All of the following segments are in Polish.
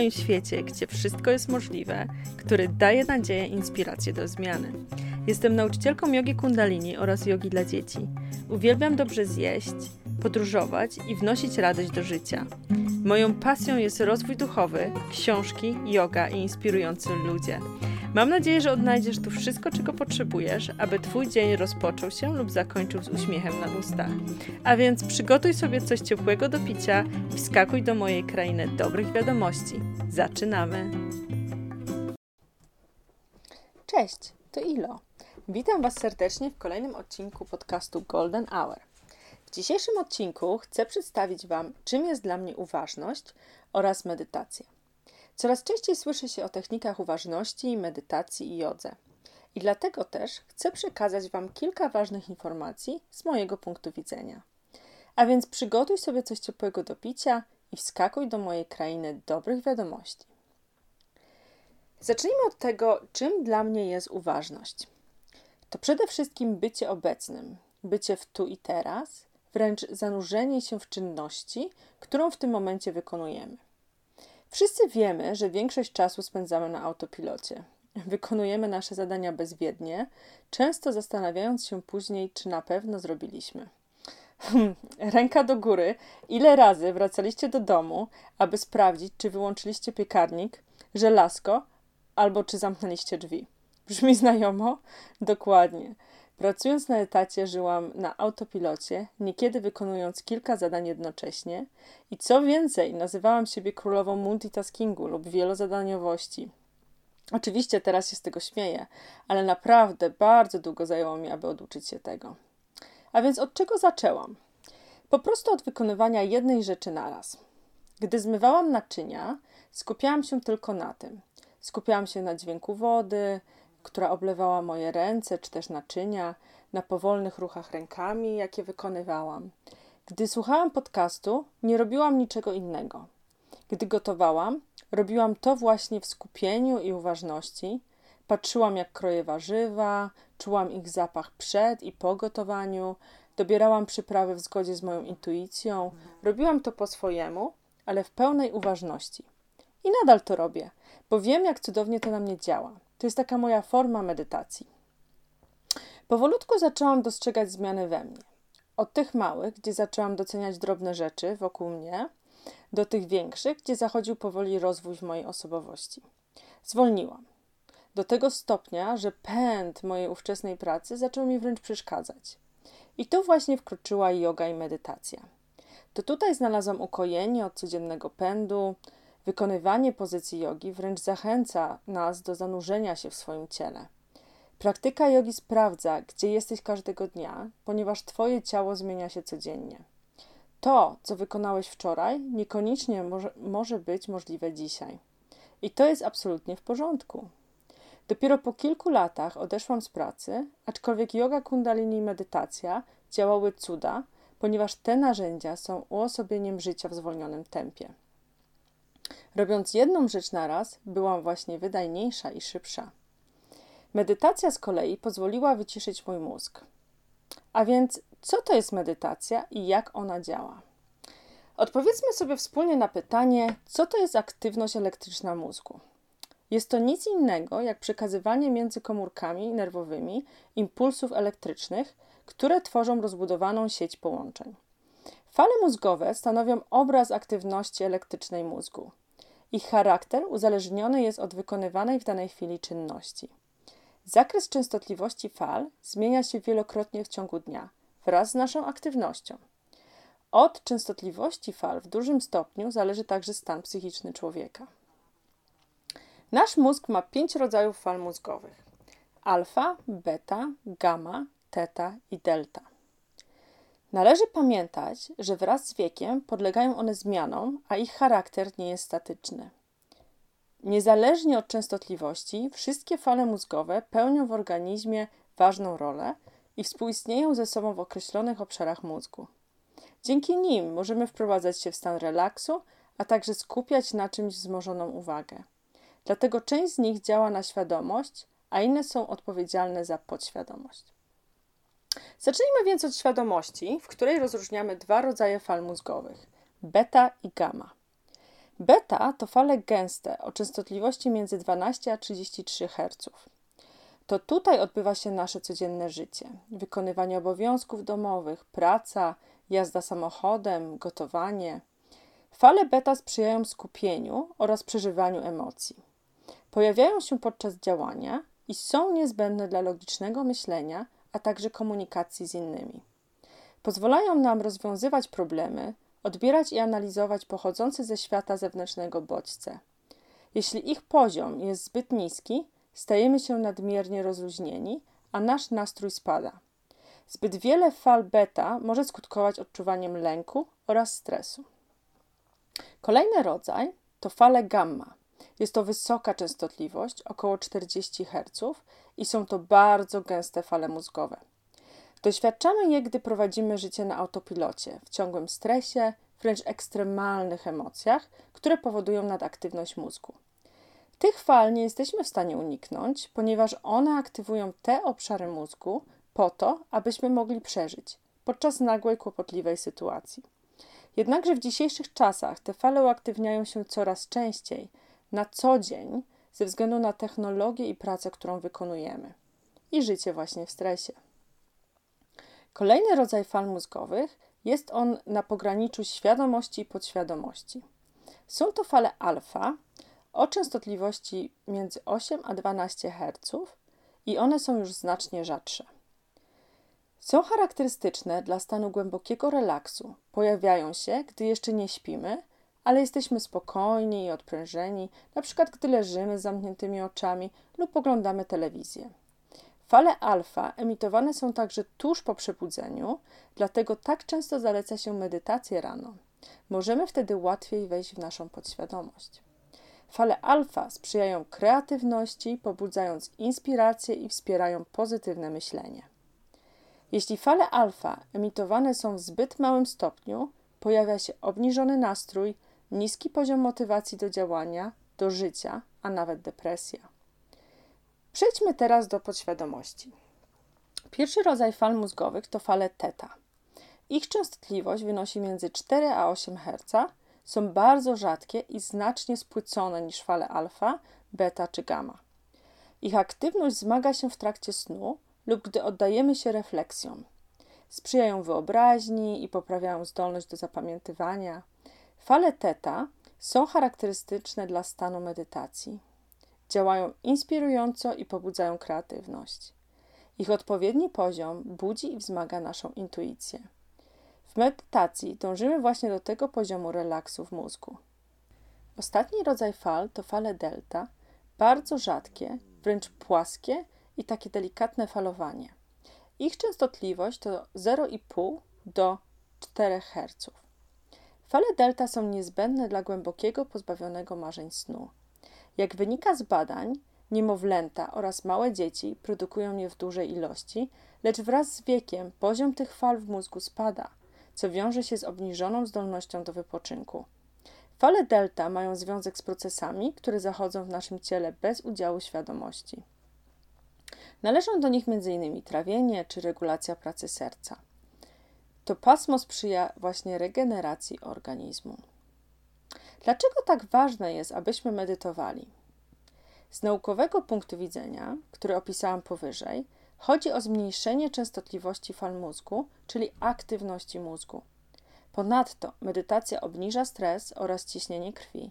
moim świecie, gdzie wszystko jest możliwe, który daje nadzieję i inspirację do zmiany. Jestem nauczycielką jogi kundalini oraz jogi dla dzieci. Uwielbiam dobrze zjeść, podróżować i wnosić radość do życia. Moją pasją jest rozwój duchowy, książki, yoga i inspirujący ludzie. Mam nadzieję, że odnajdziesz tu wszystko, czego potrzebujesz, aby Twój dzień rozpoczął się lub zakończył z uśmiechem na ustach. A więc przygotuj sobie coś ciepłego do picia i wskakuj do mojej krainy dobrych wiadomości. Zaczynamy! Cześć, to Ilo. Witam Was serdecznie w kolejnym odcinku podcastu Golden Hour. W dzisiejszym odcinku chcę przedstawić Wam, czym jest dla mnie uważność oraz medytacja. Coraz częściej słyszy się o technikach uważności, medytacji i jodze. I dlatego też chcę przekazać Wam kilka ważnych informacji z mojego punktu widzenia. A więc przygotuj sobie coś ciepłego do picia i wskakuj do mojej krainy dobrych wiadomości. Zacznijmy od tego, czym dla mnie jest uważność. To przede wszystkim bycie obecnym, bycie w tu i teraz, wręcz zanurzenie się w czynności, którą w tym momencie wykonujemy. Wszyscy wiemy, że większość czasu spędzamy na autopilocie. Wykonujemy nasze zadania bezwiednie, często zastanawiając się później, czy na pewno zrobiliśmy. Ręka do góry. Ile razy wracaliście do domu, aby sprawdzić, czy wyłączyliście piekarnik, żelazko albo czy zamknęliście drzwi? Brzmi znajomo? Dokładnie. Pracując na etacie, żyłam na autopilocie, niekiedy wykonując kilka zadań jednocześnie i co więcej, nazywałam siebie królową multitaskingu lub wielozadaniowości. Oczywiście teraz się z tego śmieję, ale naprawdę bardzo długo zajęło mi, aby oduczyć się tego. A więc od czego zaczęłam? Po prostu od wykonywania jednej rzeczy naraz. Gdy zmywałam naczynia, skupiałam się tylko na tym. Skupiałam się na dźwięku wody, która oblewała moje ręce czy też naczynia, na powolnych ruchach rękami, jakie wykonywałam. Gdy słuchałam podcastu, nie robiłam niczego innego. Gdy gotowałam, robiłam to właśnie w skupieniu i uważności. Patrzyłam, jak kroję warzywa, czułam ich zapach przed i po gotowaniu, dobierałam przyprawy w zgodzie z moją intuicją, robiłam to po swojemu, ale w pełnej uważności. I nadal to robię, bo wiem, jak cudownie to na mnie działa. To jest taka moja forma medytacji. Powolutku zaczęłam dostrzegać zmiany we mnie. Od tych małych, gdzie zaczęłam doceniać drobne rzeczy wokół mnie, do tych większych, gdzie zachodził powoli rozwój mojej osobowości. Zwolniłam. Do tego stopnia, że pęd mojej ówczesnej pracy zaczął mi wręcz przeszkadzać. I tu właśnie wkroczyła yoga i medytacja. To tutaj znalazłam ukojenie od codziennego pędu, Wykonywanie pozycji jogi wręcz zachęca nas do zanurzenia się w swoim ciele. Praktyka jogi sprawdza, gdzie jesteś każdego dnia, ponieważ Twoje ciało zmienia się codziennie. To, co wykonałeś wczoraj, niekoniecznie może, może być możliwe dzisiaj. I to jest absolutnie w porządku. Dopiero po kilku latach odeszłam z pracy, aczkolwiek yoga kundalini i medytacja działały cuda, ponieważ te narzędzia są uosobieniem życia w zwolnionym tempie. Robiąc jedną rzecz naraz, byłam właśnie wydajniejsza i szybsza. Medytacja z kolei pozwoliła wyciszyć mój mózg. A więc, co to jest medytacja i jak ona działa? Odpowiedzmy sobie wspólnie na pytanie, co to jest aktywność elektryczna mózgu. Jest to nic innego jak przekazywanie między komórkami nerwowymi impulsów elektrycznych, które tworzą rozbudowaną sieć połączeń. Fale mózgowe stanowią obraz aktywności elektrycznej mózgu. Ich charakter uzależniony jest od wykonywanej w danej chwili czynności. Zakres częstotliwości fal zmienia się wielokrotnie w ciągu dnia wraz z naszą aktywnością. Od częstotliwości fal w dużym stopniu zależy także stan psychiczny człowieka. Nasz mózg ma pięć rodzajów fal mózgowych: alfa, beta, gamma, teta i delta. Należy pamiętać, że wraz z wiekiem podlegają one zmianom, a ich charakter nie jest statyczny. Niezależnie od częstotliwości, wszystkie fale mózgowe pełnią w organizmie ważną rolę i współistnieją ze sobą w określonych obszarach mózgu. Dzięki nim możemy wprowadzać się w stan relaksu, a także skupiać na czymś wzmożoną uwagę. Dlatego część z nich działa na świadomość, a inne są odpowiedzialne za podświadomość. Zacznijmy więc od świadomości, w której rozróżniamy dwa rodzaje fal mózgowych beta i gamma. Beta to fale gęste o częstotliwości między 12 a 33 Hz. To tutaj odbywa się nasze codzienne życie: wykonywanie obowiązków domowych, praca, jazda samochodem, gotowanie. Fale beta sprzyjają skupieniu oraz przeżywaniu emocji. Pojawiają się podczas działania i są niezbędne dla logicznego myślenia, a także komunikacji z innymi. Pozwalają nam rozwiązywać problemy, odbierać i analizować pochodzące ze świata zewnętrznego bodźce. Jeśli ich poziom jest zbyt niski, stajemy się nadmiernie rozluźnieni, a nasz nastrój spada. Zbyt wiele fal beta może skutkować odczuwaniem lęku oraz stresu. Kolejny rodzaj to fale gamma. Jest to wysoka częstotliwość, około 40 Hz, i są to bardzo gęste fale mózgowe. Doświadczamy je, gdy prowadzimy życie na autopilocie, w ciągłym stresie, wręcz ekstremalnych emocjach, które powodują nadaktywność mózgu. Tych fal nie jesteśmy w stanie uniknąć, ponieważ one aktywują te obszary mózgu po to, abyśmy mogli przeżyć podczas nagłej, kłopotliwej sytuacji. Jednakże w dzisiejszych czasach te fale uaktywniają się coraz częściej, na co dzień, ze względu na technologię i pracę, którą wykonujemy, i życie właśnie w stresie. Kolejny rodzaj fal mózgowych jest on na pograniczu świadomości i podświadomości. Są to fale alfa o częstotliwości między 8 a 12 Hz i one są już znacznie rzadsze. Są charakterystyczne dla stanu głębokiego relaksu. Pojawiają się, gdy jeszcze nie śpimy, ale jesteśmy spokojni i odprężeni, na przykład gdy leżymy z zamkniętymi oczami lub oglądamy telewizję. Fale alfa emitowane są także tuż po przebudzeniu, dlatego tak często zaleca się medytację rano. Możemy wtedy łatwiej wejść w naszą podświadomość. Fale alfa sprzyjają kreatywności, pobudzając inspirację i wspierają pozytywne myślenie. Jeśli fale alfa emitowane są w zbyt małym stopniu, pojawia się obniżony nastrój, niski poziom motywacji do działania, do życia, a nawet depresja. Przejdźmy teraz do podświadomości. Pierwszy rodzaj fal mózgowych to fale teta. Ich częstotliwość wynosi między 4 a 8 Hz, są bardzo rzadkie i znacznie spłycone niż fale alfa, beta czy gamma. Ich aktywność wzmaga się w trakcie snu lub gdy oddajemy się refleksjom. Sprzyjają wyobraźni i poprawiają zdolność do zapamiętywania. Fale teta są charakterystyczne dla stanu medytacji. Działają inspirująco i pobudzają kreatywność. Ich odpowiedni poziom budzi i wzmaga naszą intuicję. W medytacji dążymy właśnie do tego poziomu relaksu w mózgu. Ostatni rodzaj fal to fale delta, bardzo rzadkie, wręcz płaskie i takie delikatne falowanie. Ich częstotliwość to 0,5 do 4 Hz. Fale delta są niezbędne dla głębokiego, pozbawionego marzeń snu. Jak wynika z badań, niemowlęta oraz małe dzieci produkują je w dużej ilości, lecz wraz z wiekiem poziom tych fal w mózgu spada, co wiąże się z obniżoną zdolnością do wypoczynku. Fale delta mają związek z procesami, które zachodzą w naszym ciele bez udziału świadomości. Należą do nich m.in. trawienie czy regulacja pracy serca. To pasmo sprzyja właśnie regeneracji organizmu. Dlaczego tak ważne jest, abyśmy medytowali? Z naukowego punktu widzenia, który opisałam powyżej, chodzi o zmniejszenie częstotliwości fal mózgu, czyli aktywności mózgu. Ponadto medytacja obniża stres oraz ciśnienie krwi,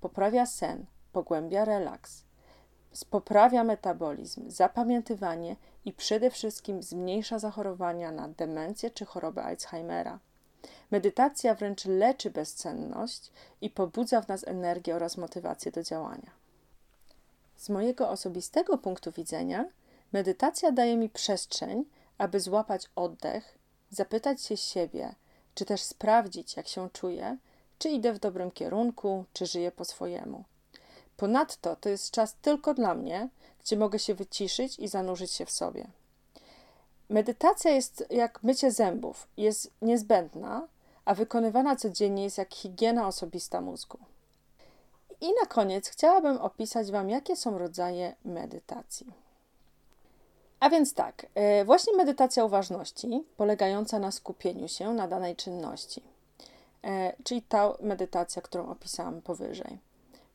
poprawia sen, pogłębia relaks, poprawia metabolizm, zapamiętywanie i przede wszystkim zmniejsza zachorowania na demencję czy chorobę Alzheimera. Medytacja wręcz leczy bezcenność i pobudza w nas energię oraz motywację do działania. Z mojego osobistego punktu widzenia, medytacja daje mi przestrzeń, aby złapać oddech, zapytać się siebie, czy też sprawdzić, jak się czuję, czy idę w dobrym kierunku, czy żyję po swojemu. Ponadto to jest czas tylko dla mnie, gdzie mogę się wyciszyć i zanurzyć się w sobie. Medytacja jest jak mycie zębów, jest niezbędna, a wykonywana codziennie jest jak higiena osobista mózgu. I na koniec chciałabym opisać Wam, jakie są rodzaje medytacji. A więc tak, e, właśnie medytacja uważności, polegająca na skupieniu się na danej czynności. e, czyli ta medytacja, którą opisałam powyżej.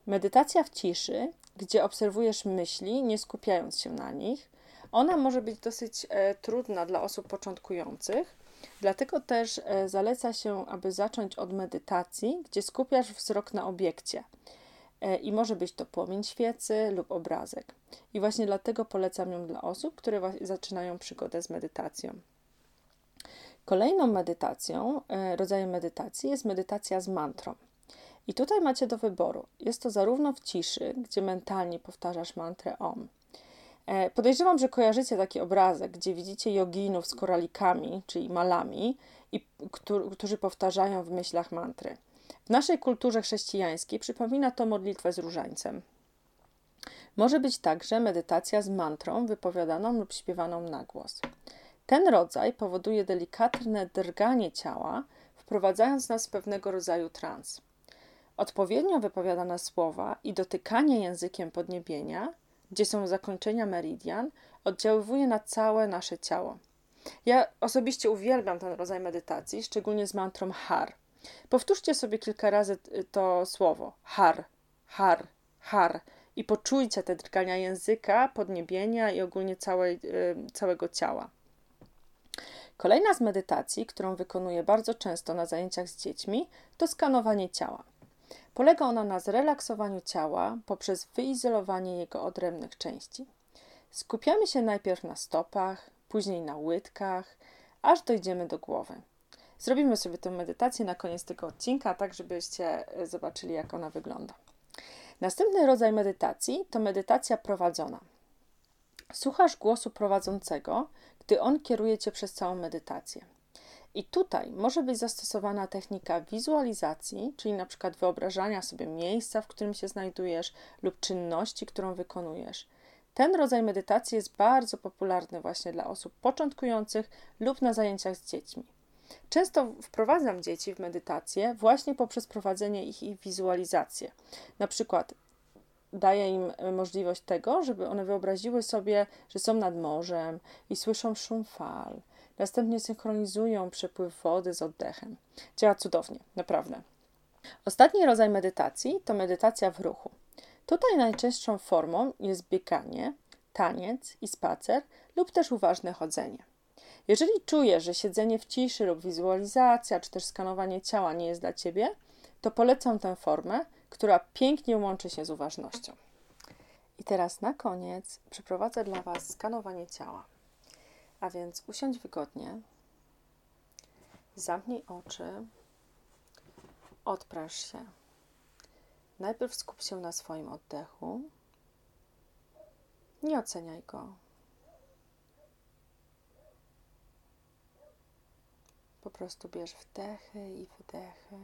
Medytacja w ciszy, gdzie obserwujesz myśli, nie skupiając się na nich, ona może być dosyć e, trudna dla osób początkujących, dlatego też e, zaleca się, aby zacząć od medytacji, gdzie skupiasz wzrok na obiekcie. E, I może być to płomień świecy lub obrazek. I właśnie dlatego polecam ją dla osób, które zaczynają przygodę z medytacją. Kolejną medytacją, e, rodzajem medytacji jest medytacja z mantrą. I tutaj macie do wyboru. Jest to zarówno w ciszy, gdzie mentalnie powtarzasz mantrę OM. E, podejrzewam, że kojarzycie taki obrazek, gdzie widzicie joginów z koralikami, czyli malami, i, którzy powtarzają w myślach mantry. W naszej kulturze chrześcijańskiej przypomina to modlitwę z różańcem. Może być także medytacja z mantrą wypowiadaną lub śpiewaną na głos. Ten rodzaj powoduje delikatne drganie ciała, wprowadzając nas w pewnego rodzaju trans. Odpowiednio wypowiadane słowa i dotykanie językiem podniebienia, gdzie są zakończenia meridian, oddziaływuje na całe nasze ciało. Ja osobiście uwielbiam ten rodzaj medytacji, szczególnie z mantrą har. Powtórzcie sobie kilka razy to słowo har, har, har i poczujcie te drgania języka, podniebienia i ogólnie całej, y, całego ciała. Kolejna z medytacji, którą wykonuję bardzo często na zajęciach z dziećmi, to skanowanie ciała. Polega ona na zrelaksowaniu ciała poprzez wyizolowanie jego odrębnych części. Skupiamy się najpierw na stopach, później na łydkach, aż dojdziemy do głowy. Zrobimy sobie tę medytację na koniec tego odcinka, tak żebyście e, zobaczyli, jak ona wygląda. Następny rodzaj medytacji to medytacja prowadzona. Słuchasz głosu prowadzącego, gdy on kieruje cię przez całą medytację. I tutaj może być zastosowana technika wizualizacji, czyli na przykład wyobrażania sobie miejsca, w którym się znajdujesz, lub czynności, którą wykonujesz. Ten rodzaj medytacji jest bardzo popularny właśnie dla osób początkujących lub na zajęciach z dziećmi. Często wprowadzam dzieci w medytację właśnie poprzez prowadzenie ich i wizualizację. Na przykład daję im możliwość tego, żeby one wyobraziły sobie, że są nad morzem i słyszą szum fal. Następnie synchronizują przepływ wody z oddechem. Działa cudownie, naprawdę. Ostatni rodzaj medytacji to medytacja w ruchu. Tutaj najczęstszą formą jest bieganie, taniec i spacer lub też uważne chodzenie. Jeżeli czujesz, że siedzenie w ciszy lub wizualizacja, czy też skanowanie ciała nie jest dla ciebie, to polecam tę formę, która pięknie łączy się z uważnością. I teraz na koniec przeprowadzę dla Was skanowanie ciała. A więc usiądź wygodnie, zamknij oczy, odprasz się. Najpierw skup się na swoim oddechu. Nie oceniaj go. Po prostu bierz wdechy i wydechy,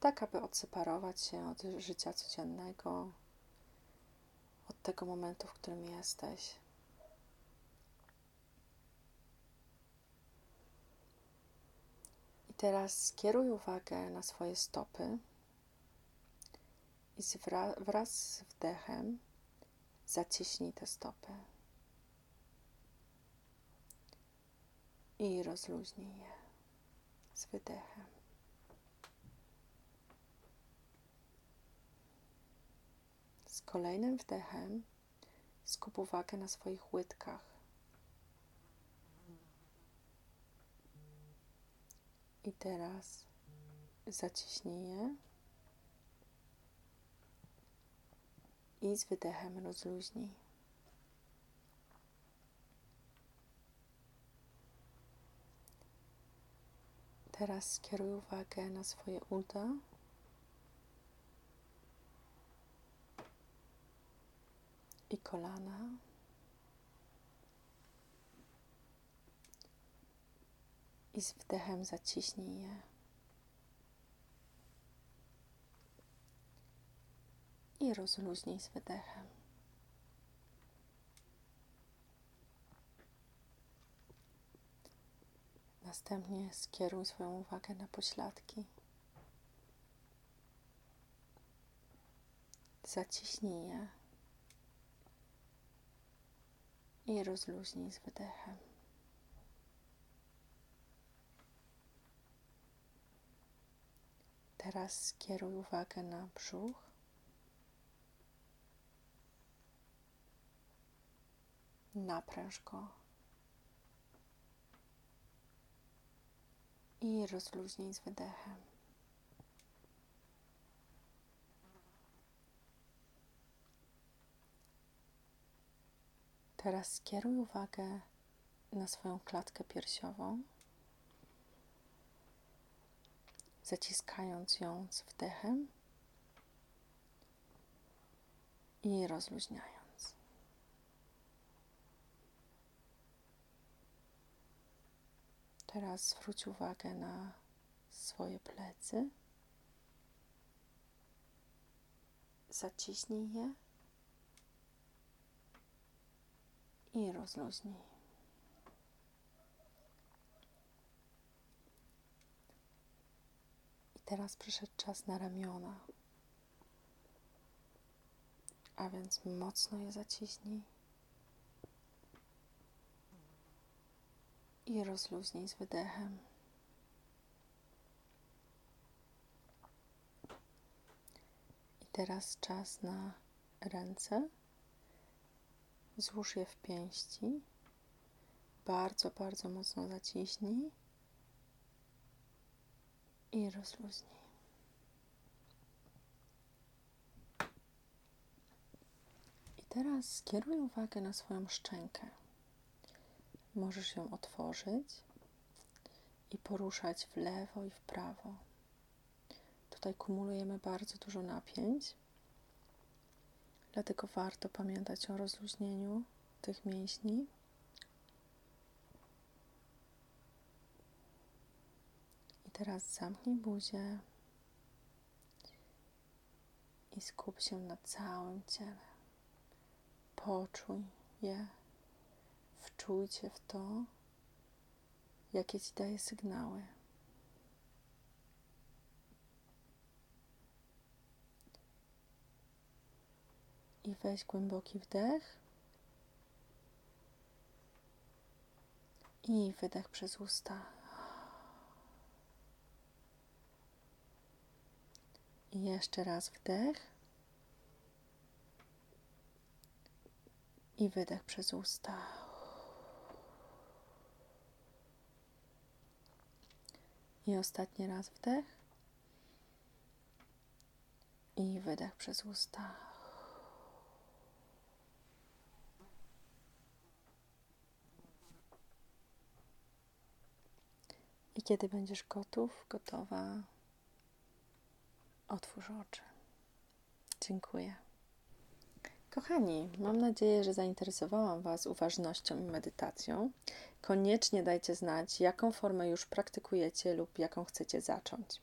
tak aby odseparować się od życia codziennego, od tego momentu, w którym jesteś. Teraz skieruj uwagę na swoje stopy i wraz z wdechem zaciśnij te stopy. i rozluźnij je z wydechem. Z kolejnym wdechem skup uwagę na swoich łydkach. I teraz zaciśnij je i z wydechem rozluźnij. Teraz skieruj uwagę na swoje uda. I kolana. I z wdechem zaciśnij je. I rozluźnij z wydechem. Następnie skieruj swoją uwagę na pośladki. Zaciśnij je i rozluźnij z wydechem. Teraz skieruj uwagę na brzuch. Napręż go. I rozluźnij z wydechem. Teraz skieruj uwagę na swoją klatkę piersiową, zaciskając ją z wdechem i rozluźniając. Teraz zwróć uwagę na swoje plecy. Zaciśnij je i rozluźnij. I teraz przyszedł czas na ramiona. A więc mocno je zaciśnij. I rozluźnij z wydechem. I teraz czas na ręce. Złóż je w pięści. Bardzo, bardzo mocno zaciśnij i rozluźnij. I teraz skieruj uwagę na swoją szczękę. Możesz ją otworzyć i poruszać w lewo i w prawo. Tutaj kumulujemy bardzo dużo napięć Dlatego warto pamiętać o rozluźnieniu tych mięśni. I teraz zamknij buzię i skup się na całym ciele. Poczuj je, wczujcie w to, jakie ci daje sygnały. i weź głęboki wdech i wydech przez usta. I jeszcze raz wdech i wydech przez usta. I ostatni raz wdech i wydech przez usta. I kiedy będziesz gotów, gotowa, otwórz oczy. Dziękuję. Kochani, mam nadzieję, że zainteresowałam Was uważnością i medytacją. Koniecznie dajcie znać, jaką formę już praktykujecie lub jaką chcecie zacząć.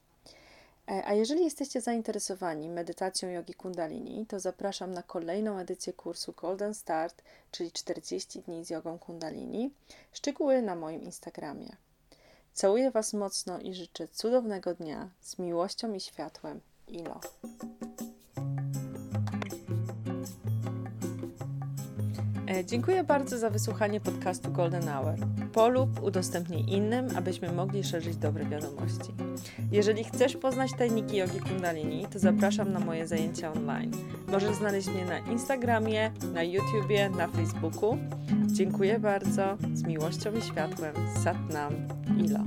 E, a jeżeli jesteście zainteresowani medytacją jogi Kundalini, to zapraszam na kolejną edycję kursu Golden Start, czyli 40 dni z jogą Kundalini. Szczegóły na moim Instagramie. Całuję Was mocno i życzę cudownego dnia z miłością i światłem. Ilo. E, dziękuję bardzo za wysłuchanie podcastu Golden Hour. Polub, udostępnij innym, abyśmy mogli szerzyć dobre wiadomości. Jeżeli chcesz poznać tajniki jogi kundalini, to zapraszam na moje zajęcia online. Możesz znaleźć mnie na Instagramie, na YouTubie, na Facebooku. Dziękuję bardzo. Z miłością i światłem. Satnam. Ilo.